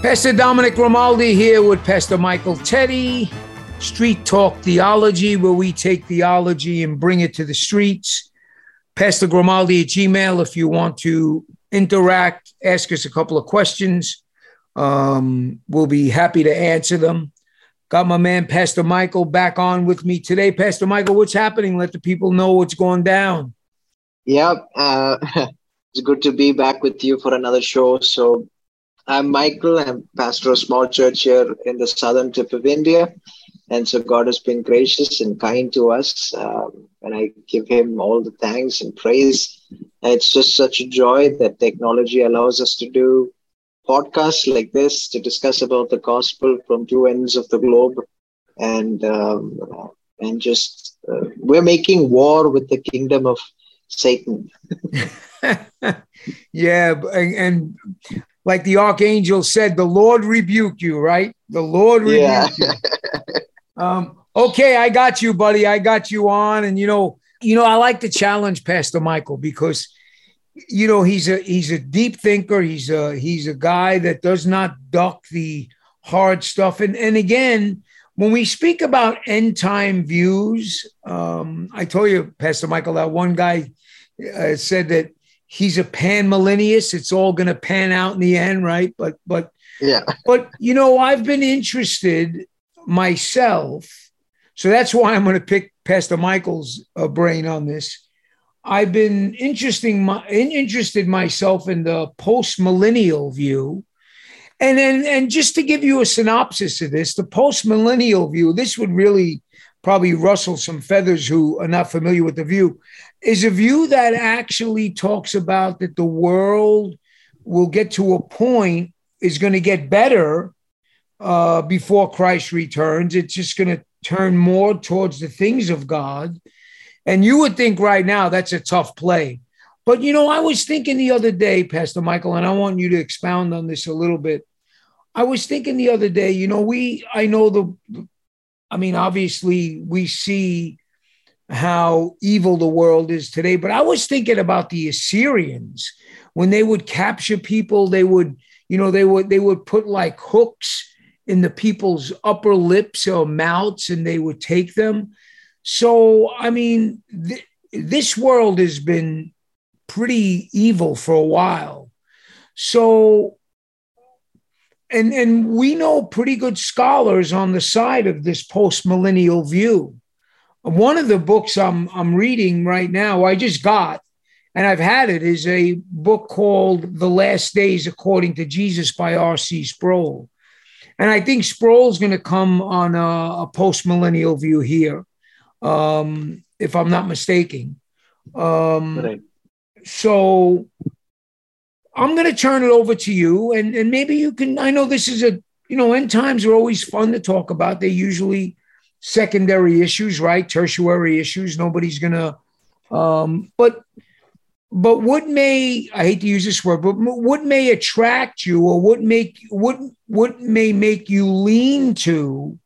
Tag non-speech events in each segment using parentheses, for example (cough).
Pastor Dominic Grimaldi here with Pastor Michael Teddy, Street Talk Theology, where we take theology and bring it to the streets. Pastor Grimaldi at Gmail, if you want to interact, ask us a couple of questions. Um, we'll be happy to answer them. Got my man, Pastor Michael, back on with me today. Pastor Michael, what's happening? Let the people know what's going down. Yep. Uh, (laughs) it's good to be back with you for another show. So, I'm Michael. I'm pastor of a small church here in the southern tip of India. And so God has been gracious and kind to us. Um, and I give him all the thanks and praise. And it's just such a joy that technology allows us to do podcasts like this to discuss about the gospel from two ends of the globe. And, um, and just, uh, we're making war with the kingdom of Satan. (laughs) yeah. And, and like the archangel said, the Lord rebuked you, right? The Lord rebuke yeah. you. (laughs) Um, okay, I got you, buddy. I got you on. And you know, you know, I like to challenge Pastor Michael because you know he's a he's a deep thinker. He's a he's a guy that does not duck the hard stuff. And and again, when we speak about end time views, um, I told you, Pastor Michael, that one guy uh, said that he's a pan millennialist. It's all going to pan out in the end, right? But but yeah. (laughs) But you know, I've been interested myself, so that's why I'm going to pick Pastor Michael's uh, brain on this. I've been interesting my, interested myself in the post millennial view. And then, and just to give you a synopsis of this, the post millennial view, this would really probably rustle some feathers who are not familiar with the view is a view that actually talks about that the world will get to a point is going to get better uh, before Christ returns. It's just going to turn more towards the things of God. And you would think right now that's a tough play. But you know, I was thinking the other day, Pastor Michael, and I want you to expound on this a little bit. I was thinking the other day, you know, we, I know the, I mean, obviously we see how evil the world is today. But I was thinking about the Assyrians when they would capture people, they would, you know, they would they would put like hooks in the people's upper lips or mouths and they would take them. So, I mean, th- this world has been pretty evil for a while. So, and and we know pretty good scholars on the side of this post millennial view one of the books I'm I'm reading right now, I just got, and I've had it, is a book called The Last Days According to Jesus by R.C. Sproul. And I think Sproul's going to come on a, a post millennial view here, um, if I'm not mistaken. Um, right. So I'm going to turn it over to you, and, and maybe you can. I know this is a, you know, end times are always fun to talk about. They're usually secondary issues, right? Tertiary issues. Nobody's gonna. Um, but but what may I hate to use this word, but what may attract you, or what make what what may make you lean to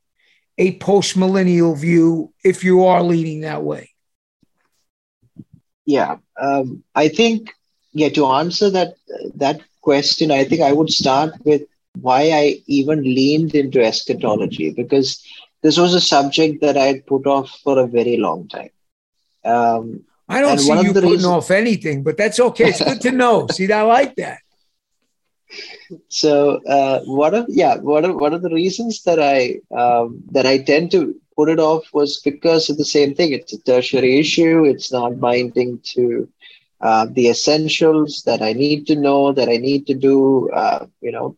a post millennial view if you are leaning that way? Yeah, um, I think yeah. To answer that that question, I think I would start with why I even leaned into eschatology because this was a subject that I had put off for a very long time. Um, I don't see you putting reasons... off anything, but that's okay. It's good to (laughs) know. see, I like that. So, uh, one of yeah, one of one of the reasons that I um, that I tend to put it off was because of the same thing. It's a tertiary issue. It's not binding to uh, the essentials that I need to know, that I need to do. Uh, you know,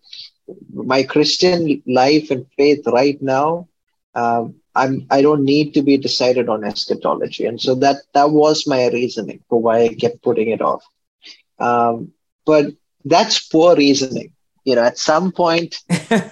my Christian life and faith right now um, I'm I don't need to be decided on eschatology, and so that that was my reasoning for why I kept putting it off. Um, but that's poor reasoning you know, at some point,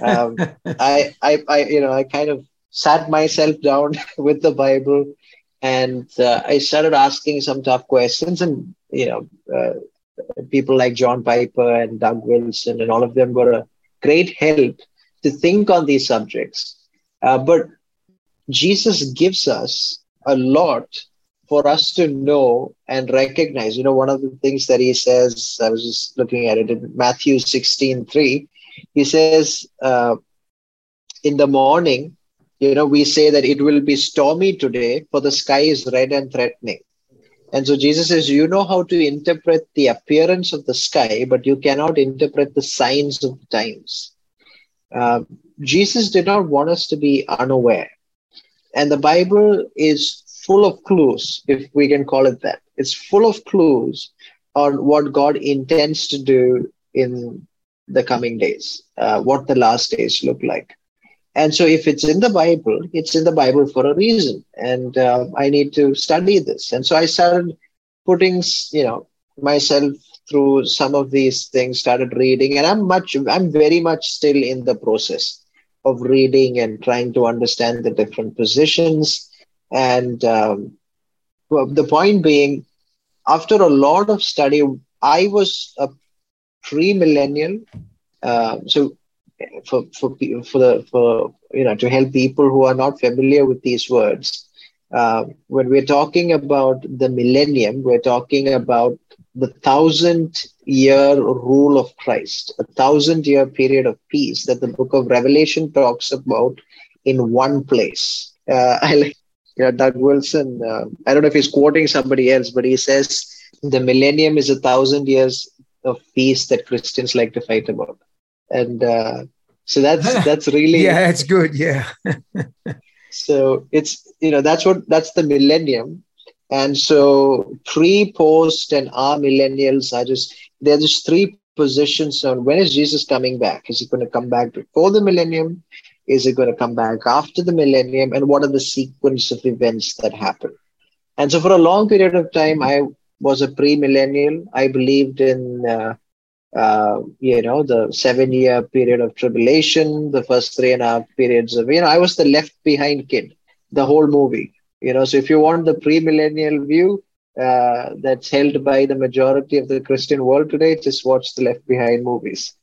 um, (laughs) I, I, I, you know, I kind of sat myself down (laughs) with the Bible, and uh, I started asking some tough questions, and you know, uh, people like John Piper and Doug Wilson, and all of them were a great help to think on these subjects. Uh, but Jesus gives us a lot for us to know and recognize. You know, one of the things that he says, I was just looking at it in Matthew 16 3, he says, uh, In the morning, you know, we say that it will be stormy today, for the sky is red and threatening. And so Jesus says, You know how to interpret the appearance of the sky, but you cannot interpret the signs of the times. Uh, Jesus did not want us to be unaware. And the Bible is full of clues, if we can call it that. It's full of clues on what God intends to do in the coming days, uh, what the last days look like. And so, if it's in the Bible, it's in the Bible for a reason. And uh, I need to study this. And so, I started putting, you know, myself through some of these things, started reading, and I'm much, I'm very much still in the process of reading and trying to understand the different positions. And um, well, the point being, after a lot of study, I was a pre-millennial. Uh, so for for for the for you know to help people who are not familiar with these words, uh, when we're talking about the millennium, we're talking about the thousand year rule of Christ, a thousand year period of peace that the book of Revelation talks about in one place. Uh, (laughs) I like you know, Doug Wilson. Uh, I don't know if he's quoting somebody else, but he says the millennium is a thousand years of peace that Christians like to fight about, and uh, so that's (laughs) that's really yeah, that's good. Yeah. (laughs) so it's you know that's what that's the millennium and so pre, post, and amillennials are just they're just three positions on when is Jesus coming back? Is he going to come back before the millennium? Is it going to come back after the millennium? And what are the sequence of events that happen? And so for a long period of time, I was a pre-millennial. I believed in uh, uh, you know the seven-year period of tribulation, the first three and a half periods of you know I was the left behind kid, the whole movie. You know, so if you want the pre-millennial view uh, that's held by the majority of the Christian world today, just watch the Left Behind movies.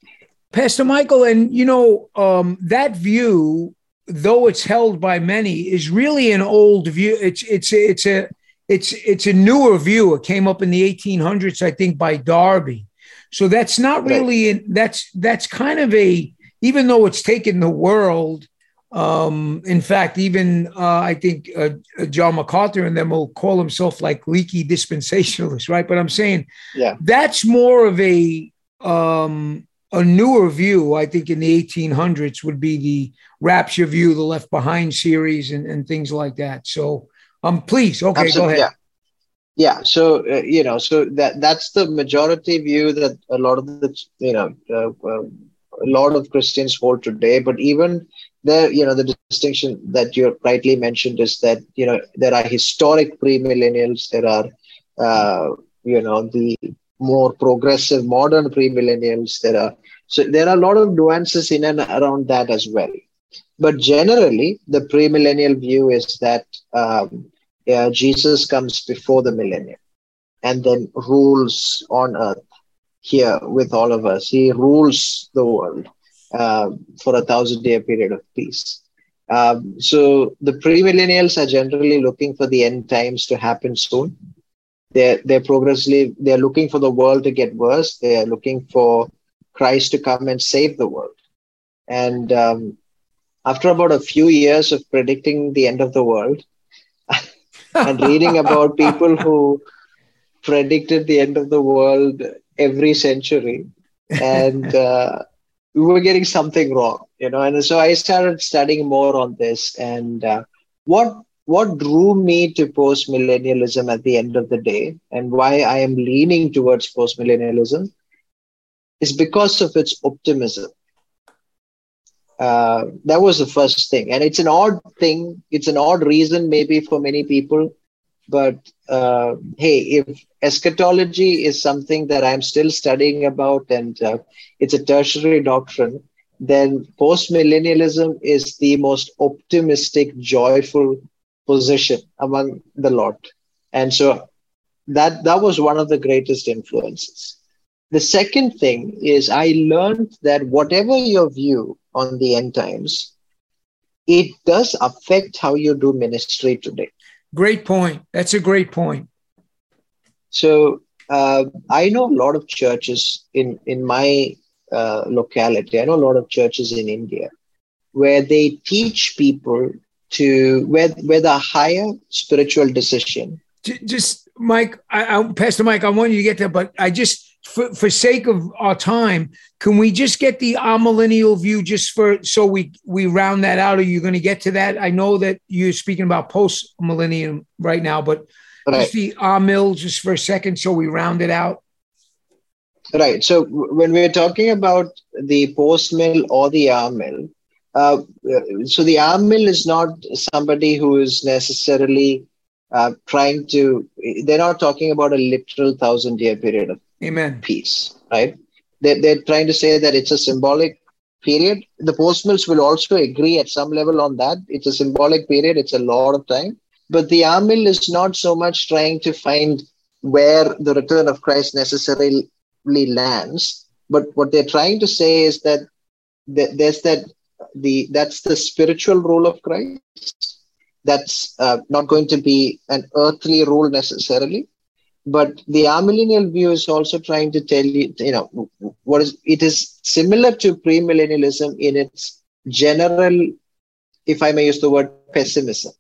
Pastor Michael, and you know um, that view, though it's held by many, is really an old view. It's it's it's a it's it's a newer view. It came up in the 1800s, I think, by Darby. So that's not really right. that's that's kind of a even though it's taken the world um, in fact, even uh, I think uh, John MacArthur and them will call himself like leaky dispensationalist, right? But I'm saying, yeah, that's more of a um, a newer view. I think in the 1800s would be the Rapture view, the Left Behind series, and, and things like that. So, um, please, okay, Absolutely, go ahead. Yeah. Yeah so uh, you know, so that that's the majority view that a lot of the you know uh, uh, a lot of Christians hold today. But even there, you know, the distinction that you rightly mentioned is that, you know, there are historic premillennials, there are, uh, you know, the more progressive modern premillennials, there are, so there are a lot of nuances in and around that as well. But generally, the premillennial view is that um, yeah, Jesus comes before the millennium and then rules on earth here with all of us. He rules the world uh, for a thousand year period of peace. Um, so the premillennials are generally looking for the end times to happen soon. They're, they're progressively, they're looking for the world to get worse. They're looking for Christ to come and save the world. And um, after about a few years of predicting the end of the world and reading about people who predicted the end of the world every century and uh, we were getting something wrong, you know. And so I started studying more on this. And uh, what what drew me to post millennialism at the end of the day, and why I am leaning towards post millennialism, is because of its optimism. Uh, that was the first thing, and it's an odd thing. It's an odd reason, maybe for many people, But uh, hey, if eschatology is something that I'm still studying about and uh, it's a tertiary doctrine, then postmillennialism is the most optimistic, joyful position among the lot. And so that that was one of the greatest influences. The second thing is I learned that whatever your view on the end times, it does affect how you do ministry today. Great point. That's a great point. So uh, I know a lot of churches in in my uh, locality. I know a lot of churches in India where they teach people to where where the higher spiritual decision. Just Mike, I, I, Pastor Mike, I want you to get there, but I just for, for sake of our time, can we just get the amillennial view just for so we we round that out? Are you going to get to that? I know that you're speaking about post millennium right now, but right. just the amil just for a second so we round it out. Right. So when we're talking about the post mill or the amil, uh, so the amil is not somebody who is necessarily uh, trying to. They're not talking about a literal thousand year period of Amen. peace, right? They're, they're trying to say that it's a symbolic period. The post mills will also agree at some level on that. It's a symbolic period. It's a lot of time. But the amil is not so much trying to find where the return of Christ necessarily lands. But what they're trying to say is that there's that the that's the spiritual rule of Christ. That's uh, not going to be an earthly rule necessarily, but the amillennial view is also trying to tell you, you know, what is it is similar to premillennialism in its general, if I may use the word pessimism,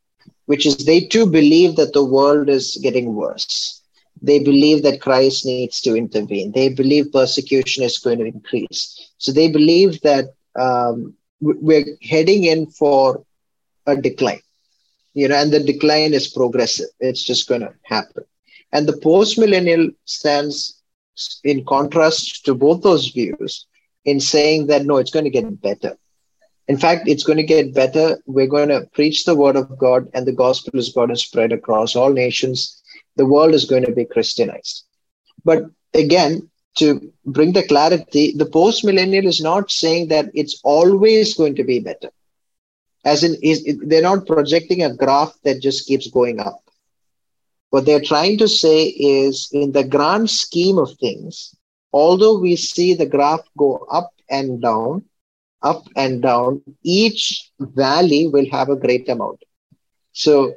which is they too believe that the world is getting worse they believe that Christ needs to intervene. They believe persecution is going to increase. So they believe that um, we're heading in for a decline, you know, and the decline is progressive. It's just going to happen. And the post-millennial stands in contrast to both those views in saying that no, it's going to get better. In fact, it's going to get better. We're going to preach the word of God, and the gospel is going to spread across all nations the world is going to be Christianized. But again, to bring the clarity, the post millennial is not saying that it's always going to be better. As in, is, they're not projecting a graph that just keeps going up. What they're trying to say is, in the grand scheme of things, although we see the graph go up and down, up and down, each valley will have a great amount. So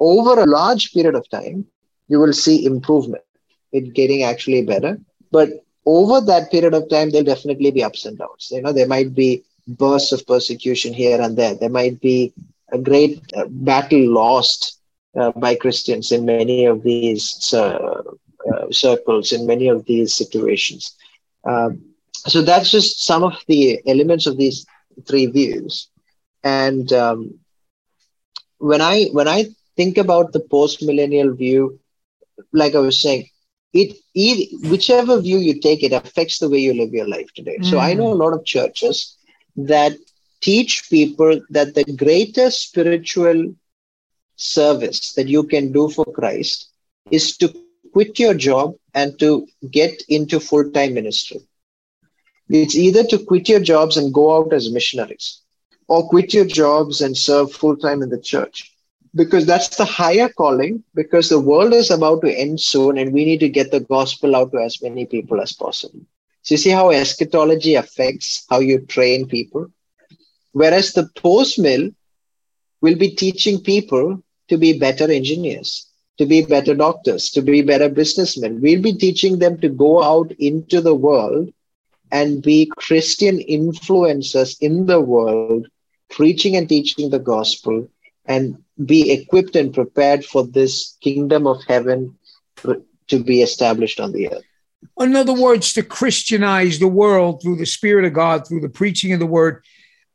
over a large period of time, you will see improvement. It getting actually better. But over that period of time, there'll definitely be ups and downs. You know, there might be bursts of persecution here and there. There might be a great uh, battle lost uh, by Christians in many of these uh, uh circles, in many of these situations. Um, so that's just some of the elements of these three views. And um, when I when I think about the post millennial view, like I was saying, it, it whichever view you take, it affects the way you live your life today. Mm. So I know a lot of churches that teach people that the greatest spiritual service that you can do for Christ is to quit your job and to get into full time ministry. It's either to quit your jobs and go out as missionaries or quit your jobs and serve full time in the church. Because that's the higher calling because the world is about to end soon and we need to get the gospel out to as many people as possible. So you see how eschatology affects how you train people? Whereas the post mill will be teaching people to be better engineers to be better doctors to be better businessmen we'll be teaching them to go out into the world and be christian influencers in the world preaching and teaching the gospel and be equipped and prepared for this kingdom of heaven to be established on the earth. In other words, to Christianize the world through the Spirit of God, through the preaching of the word.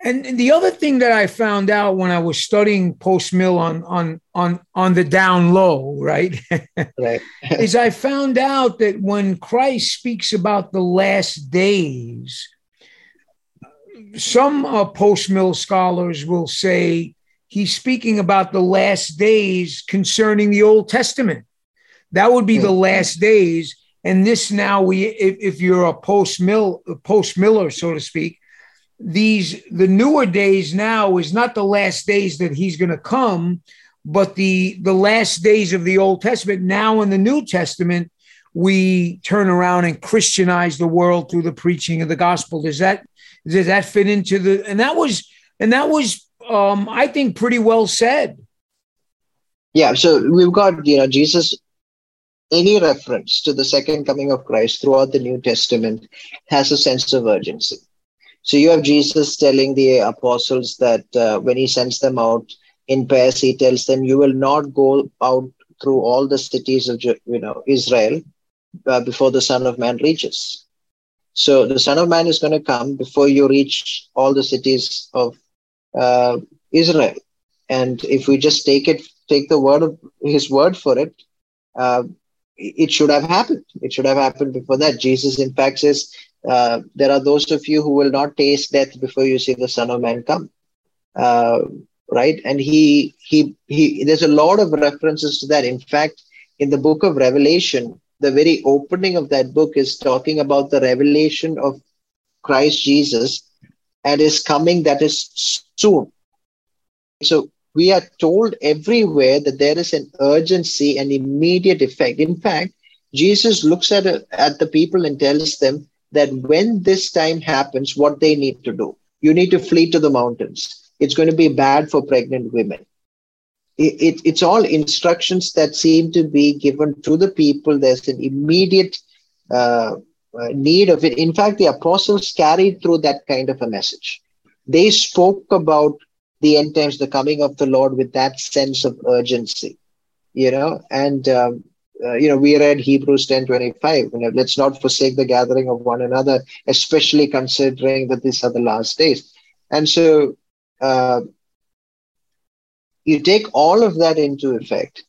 And the other thing that I found out when I was studying post mill on on on on the down low, right, right. (laughs) is I found out that when Christ speaks about the last days, some uh, post mill scholars will say he's speaking about the last days concerning the Old Testament. That would be the last days. And this now we, if, if you're a post mill, post Miller, so to speak, these the newer days now is not the last days that he's going to come, but the the last days of the Old Testament. Now in the New Testament, we turn around and Christianize the world through the preaching of the gospel. Does that does that fit into the? And that was and that was um, I think pretty well said. Yeah, so we've got you know Jesus. Any reference to the second coming of Christ throughout the New Testament has a sense of urgency. So you have Jesus telling the apostles that uh, when he sends them out in pairs, he tells them, "You will not go out through all the cities of you know Israel uh, before the Son of Man reaches." So the Son of Man is going to come before you reach all the cities of uh, Israel. And if we just take it, take the word of his word for it, uh, it should have happened. It should have happened before that. Jesus, in fact, says, uh, There are those of you who will not taste death before you see the Son of Man come. Uh, right? And he, he, he, there's a lot of references to that. In fact, in the book of Revelation, the very opening of that book is talking about the revelation of Christ Jesus and his coming that is soon. So we are told everywhere that there is an urgency and immediate effect. In fact, Jesus looks at, at the people and tells them that when this time happens, what they need to do. You need to flee to the mountains. It's going to be bad for pregnant women. It, it, it's all instructions that seem to be given to the people. There's an immediate uh, uh, need of it. In fact, the apostles carried through that kind of a message. They spoke about the end times, the coming of the Lord, with that sense of urgency, you know. And um, uh, you know, we read Hebrews ten twenty five. You know, let's not forsake the gathering of one another, especially considering that these are the last days. And so, uh, you take all of that into effect.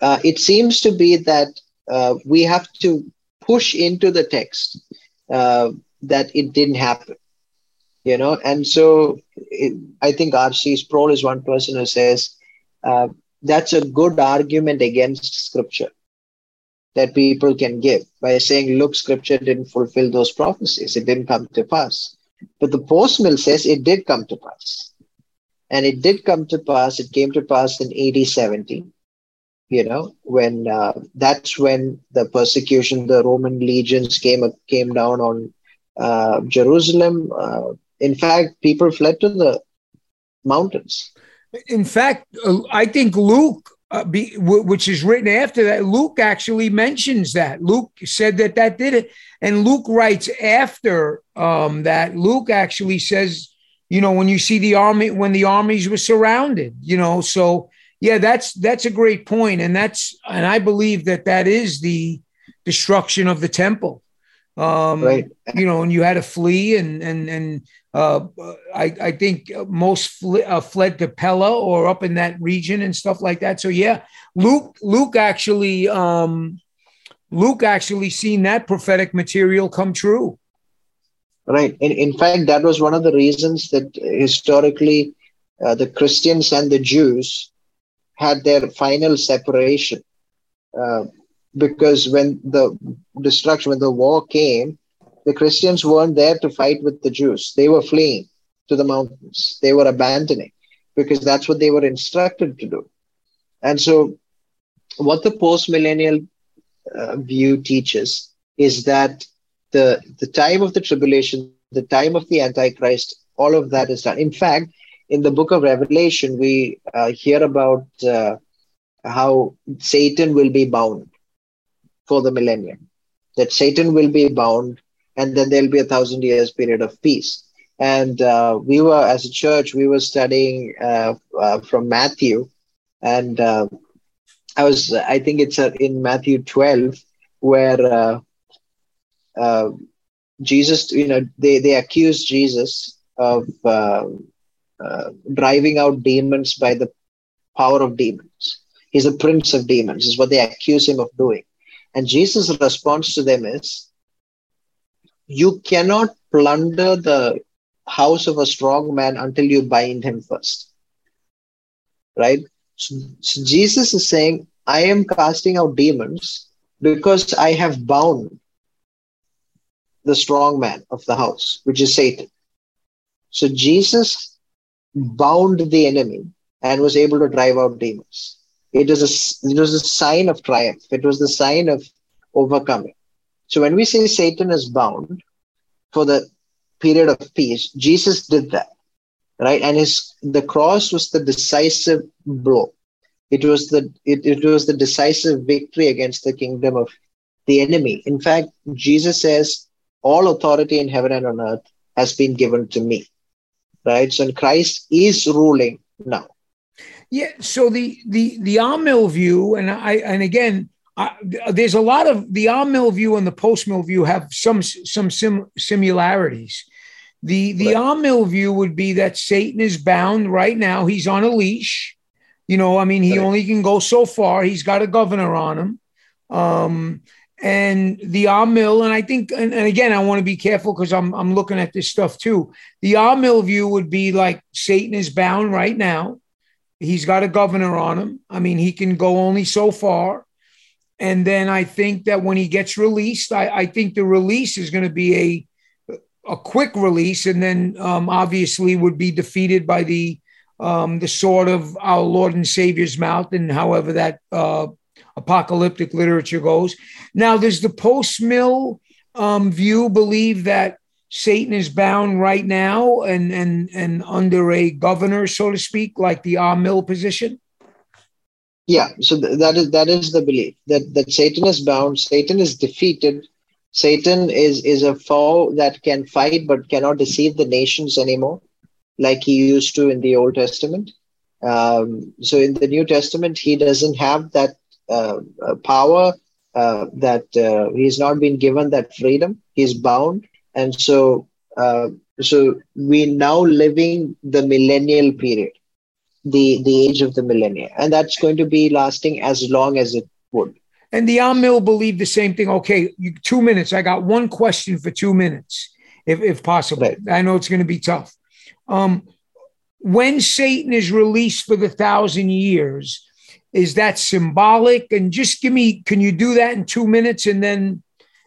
Uh, it seems to be that uh, we have to push into the text uh, that it didn't happen you know and so it, i think rc sproul is one person who says uh, that's a good argument against scripture that people can give by saying look scripture didn't fulfill those prophecies. It didn't come to pass. But the post mill says it did come to pass. And it did come to pass. It came to pass in AD 70 you know when uh, that's when the persecution the roman legions came came down on uh, jerusalem. Uh, in fact, people fled to the mountains. In fact, uh, I think Luke, uh, be, w- which is written after that, Luke actually mentions that. Luke said that that did it. And Luke writes after um, that, Luke actually says, you know, when you see the army, when the armies were surrounded, you know, so yeah, that's that's a great point, and that's and I believe that that is the destruction of the temple. Um, right. You know, and you had to flee, and and and uh, I, I think most fl- uh, fled to Pella or up in that region and stuff like that. So yeah, Luke Luke actually um, Luke actually seen that prophetic material come true. Right. In, in fact, that was one of the reasons that historically uh, the Christians and the Jews had their final separation. Because when the destruction, when the war came, the Christians weren't there to fight with the Jews. They were fleeing to the mountains. They were abandoning because that's what they were instructed to do. And so, what the post millennial uh, view teaches is that the, the time of the tribulation, the time of the Antichrist, all of that is done. In fact, in the book of Revelation, we uh, hear about uh, how Satan will be bound for the millennium, that Satan will be bound and then there'll be a thousand years period of peace. And uh, we were, as a church, we were studying uh, uh, from Matthew, and uh, I was, I think it's uh, in Matthew 12, where uh, Jesus, you know, they they accuse Jesus of driving out demons by the power of demons. He's a prince of demons, is what they accuse him of doing. And Jesus' response to them is, you cannot plunder the house of a strong man until you bind him first. right? So, so Jesus is saying, I am casting out demons because I have bound the strong man of the house, which is Satan. So Jesus bound the enemy and was able to drive out demons. It was a, it was a sign of triumph. It was the sign of overcoming. So when we say Satan is bound for the period of peace, Jesus did that, right? And his the cross was the decisive blow. It was the it, it was the decisive victory against the kingdom of the enemy. In fact, Jesus says, All authority in heaven and on earth has been given to me. Right? So Christ is ruling now. Yeah. So the the the Amill view, and I and again, I, there's a lot of the Amill view and the post mill view have some some sim, similarities. The the right. Amill view would be that Satan is bound right now. He's on a leash. You know, I mean, he right. only can go so far. He's got a governor on him. Um, and the Amill, and I think, and, and again, I want to be careful because I'm I'm looking at this stuff too. The Amill view would be like Satan is bound right now. He's got a governor on him. I mean, he can go only so far. And then I think that when he gets released, I, I think the release is going to be a a quick release, and then um, obviously would be defeated by the um, the sword of our Lord and Savior's mouth, and however that uh, apocalyptic literature goes. Now, does the post mill um, view believe that Satan is bound right now and and and under a governor, so to speak, like the Amill position? Yeah, so th- that is that is the belief that that Satan is bound, Satan is defeated, Satan is is a foe that can fight but cannot deceive the nations anymore, like he used to in the Old Testament. Um, so in the New Testament, he doesn't have that uh power. Uh, that uh, he's not been given that freedom. He's bound, and so uh, so we now living the millennial period the the age of the millennia, and that's going to be lasting as long as it would. And the Amill believe the same thing. Okay, you, two minutes. I got one question for two minutes, if if possible. Right. I know it's going to be tough. Um, when Satan is released for the thousand years, is that symbolic? And just give me, can you do that in two minutes, and then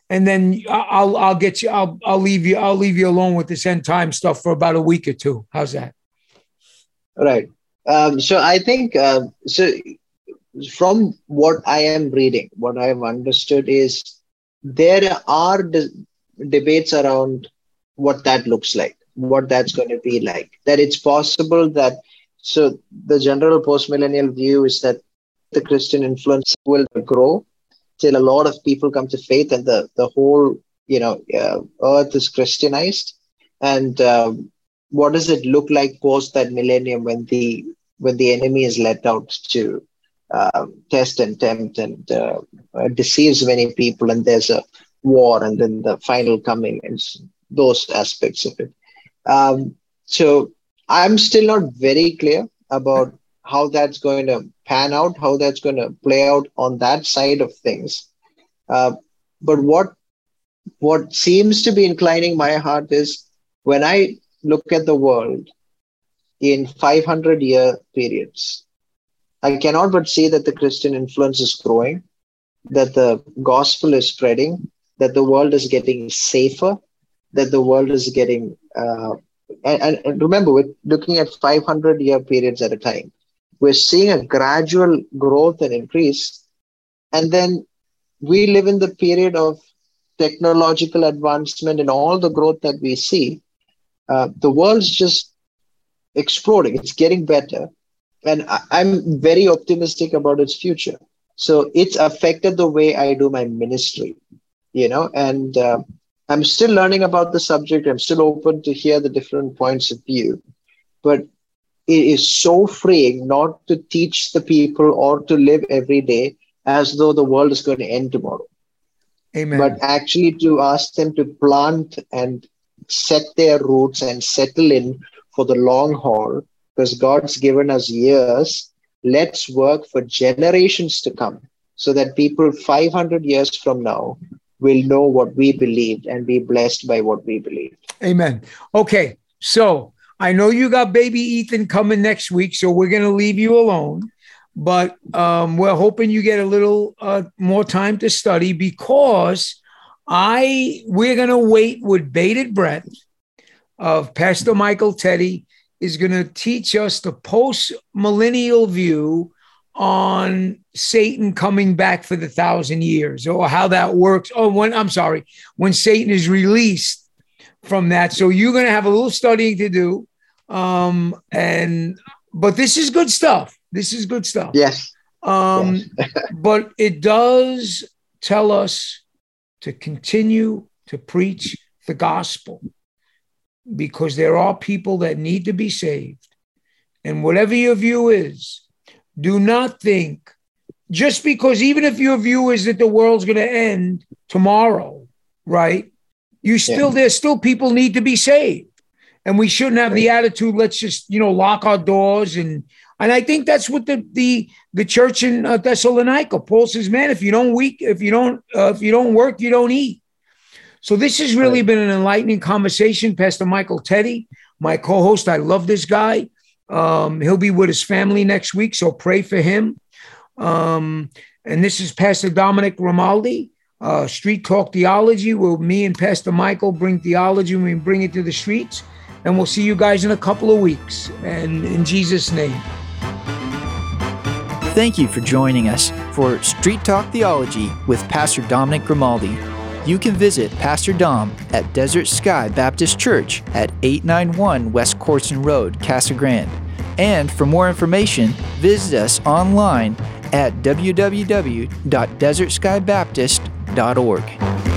and then I'll I'll get you. I'll I'll leave you. I'll leave you alone with this end time stuff for about a week or two. How's that? Right. Um, so I think uh, so. From what I am reading, what I have understood is there are de- debates around what that looks like, what that's going to be like. That it's possible that so the general post-millennial view is that the Christian influence will grow till a lot of people come to faith and the the whole you know uh, earth is Christianized. And um, what does it look like post that millennium when the when the enemy is let out to uh, test and tempt and uh, deceives many people, and there's a war, and then the final coming, and those aspects of it. Um, so I'm still not very clear about how that's going to pan out, how that's going to play out on that side of things. Uh, but what what seems to be inclining my heart is when I look at the world in 500 year periods. I cannot but see that the Christian influence is growing, that the gospel is spreading, that the world is getting safer, that the world is getting. Uh, and, and remember, we're looking at 500 year periods at a time. We're seeing a gradual growth and increase. And then we live in the period of technological advancement and all the growth that we see. Uh, the world's just exploding. It's getting better. And I, I'm very optimistic about its future. So it's affected the way I do my ministry, you know, and uh, I'm still learning about the subject. I'm still open to hear the different points of view. But it is so freeing not to teach the people or to live every day as though the world is going to end tomorrow. Amen. But actually to ask them to plant and set their roots and settle in for the long haul because God's given us years. Let's work for generations to come so that people 500 years from now will know what we believed and be blessed by what we believed. Amen. Okay. So I know you got baby Ethan coming next week, so we're going to leave you alone. But um, we're hoping you get a little uh, more time to study because I we're going to wait with bated breath of Pastor Michael Teddy is going to teach us the post millennial view on Satan coming back for the thousand years or how that works. Oh, when I'm sorry, when Satan is released from that. So you're going to have a little studying to do. Um, and but this is good stuff. This is good stuff. Yes. Um, yes. (laughs) but it does tell us to continue to preach the gospel because there are people that need to be saved. And whatever your view is, do not think just because even if your view is that the world's going to end tomorrow, right? You still yeah. there's still people need to be saved, and we shouldn't have the attitude. Let's just you know lock our doors and and I think that's what the the the church in uh, Thessalonica. Paul says, "Man, if you don't week, if you don't uh, if you don't work, you don't eat." So this has really been an enlightening conversation, Pastor Michael Teddy, my co-host. I love this guy. Um, he'll be with his family next week, so pray for him. Um, and this is Pastor Dominic Grimaldi, uh, Street Talk Theology, where me and Pastor Michael bring theology and we bring it to the streets. And we'll see you guys in a couple of weeks. And in Jesus' name. Thank you for joining us for Street Talk Theology with Pastor Dominic Grimaldi. You can visit Pastor Dom at Desert Sky Baptist Church at 891 West Kortsen Road, Casa Grande. And for more information, visit us online at www.desertskybaptist.org.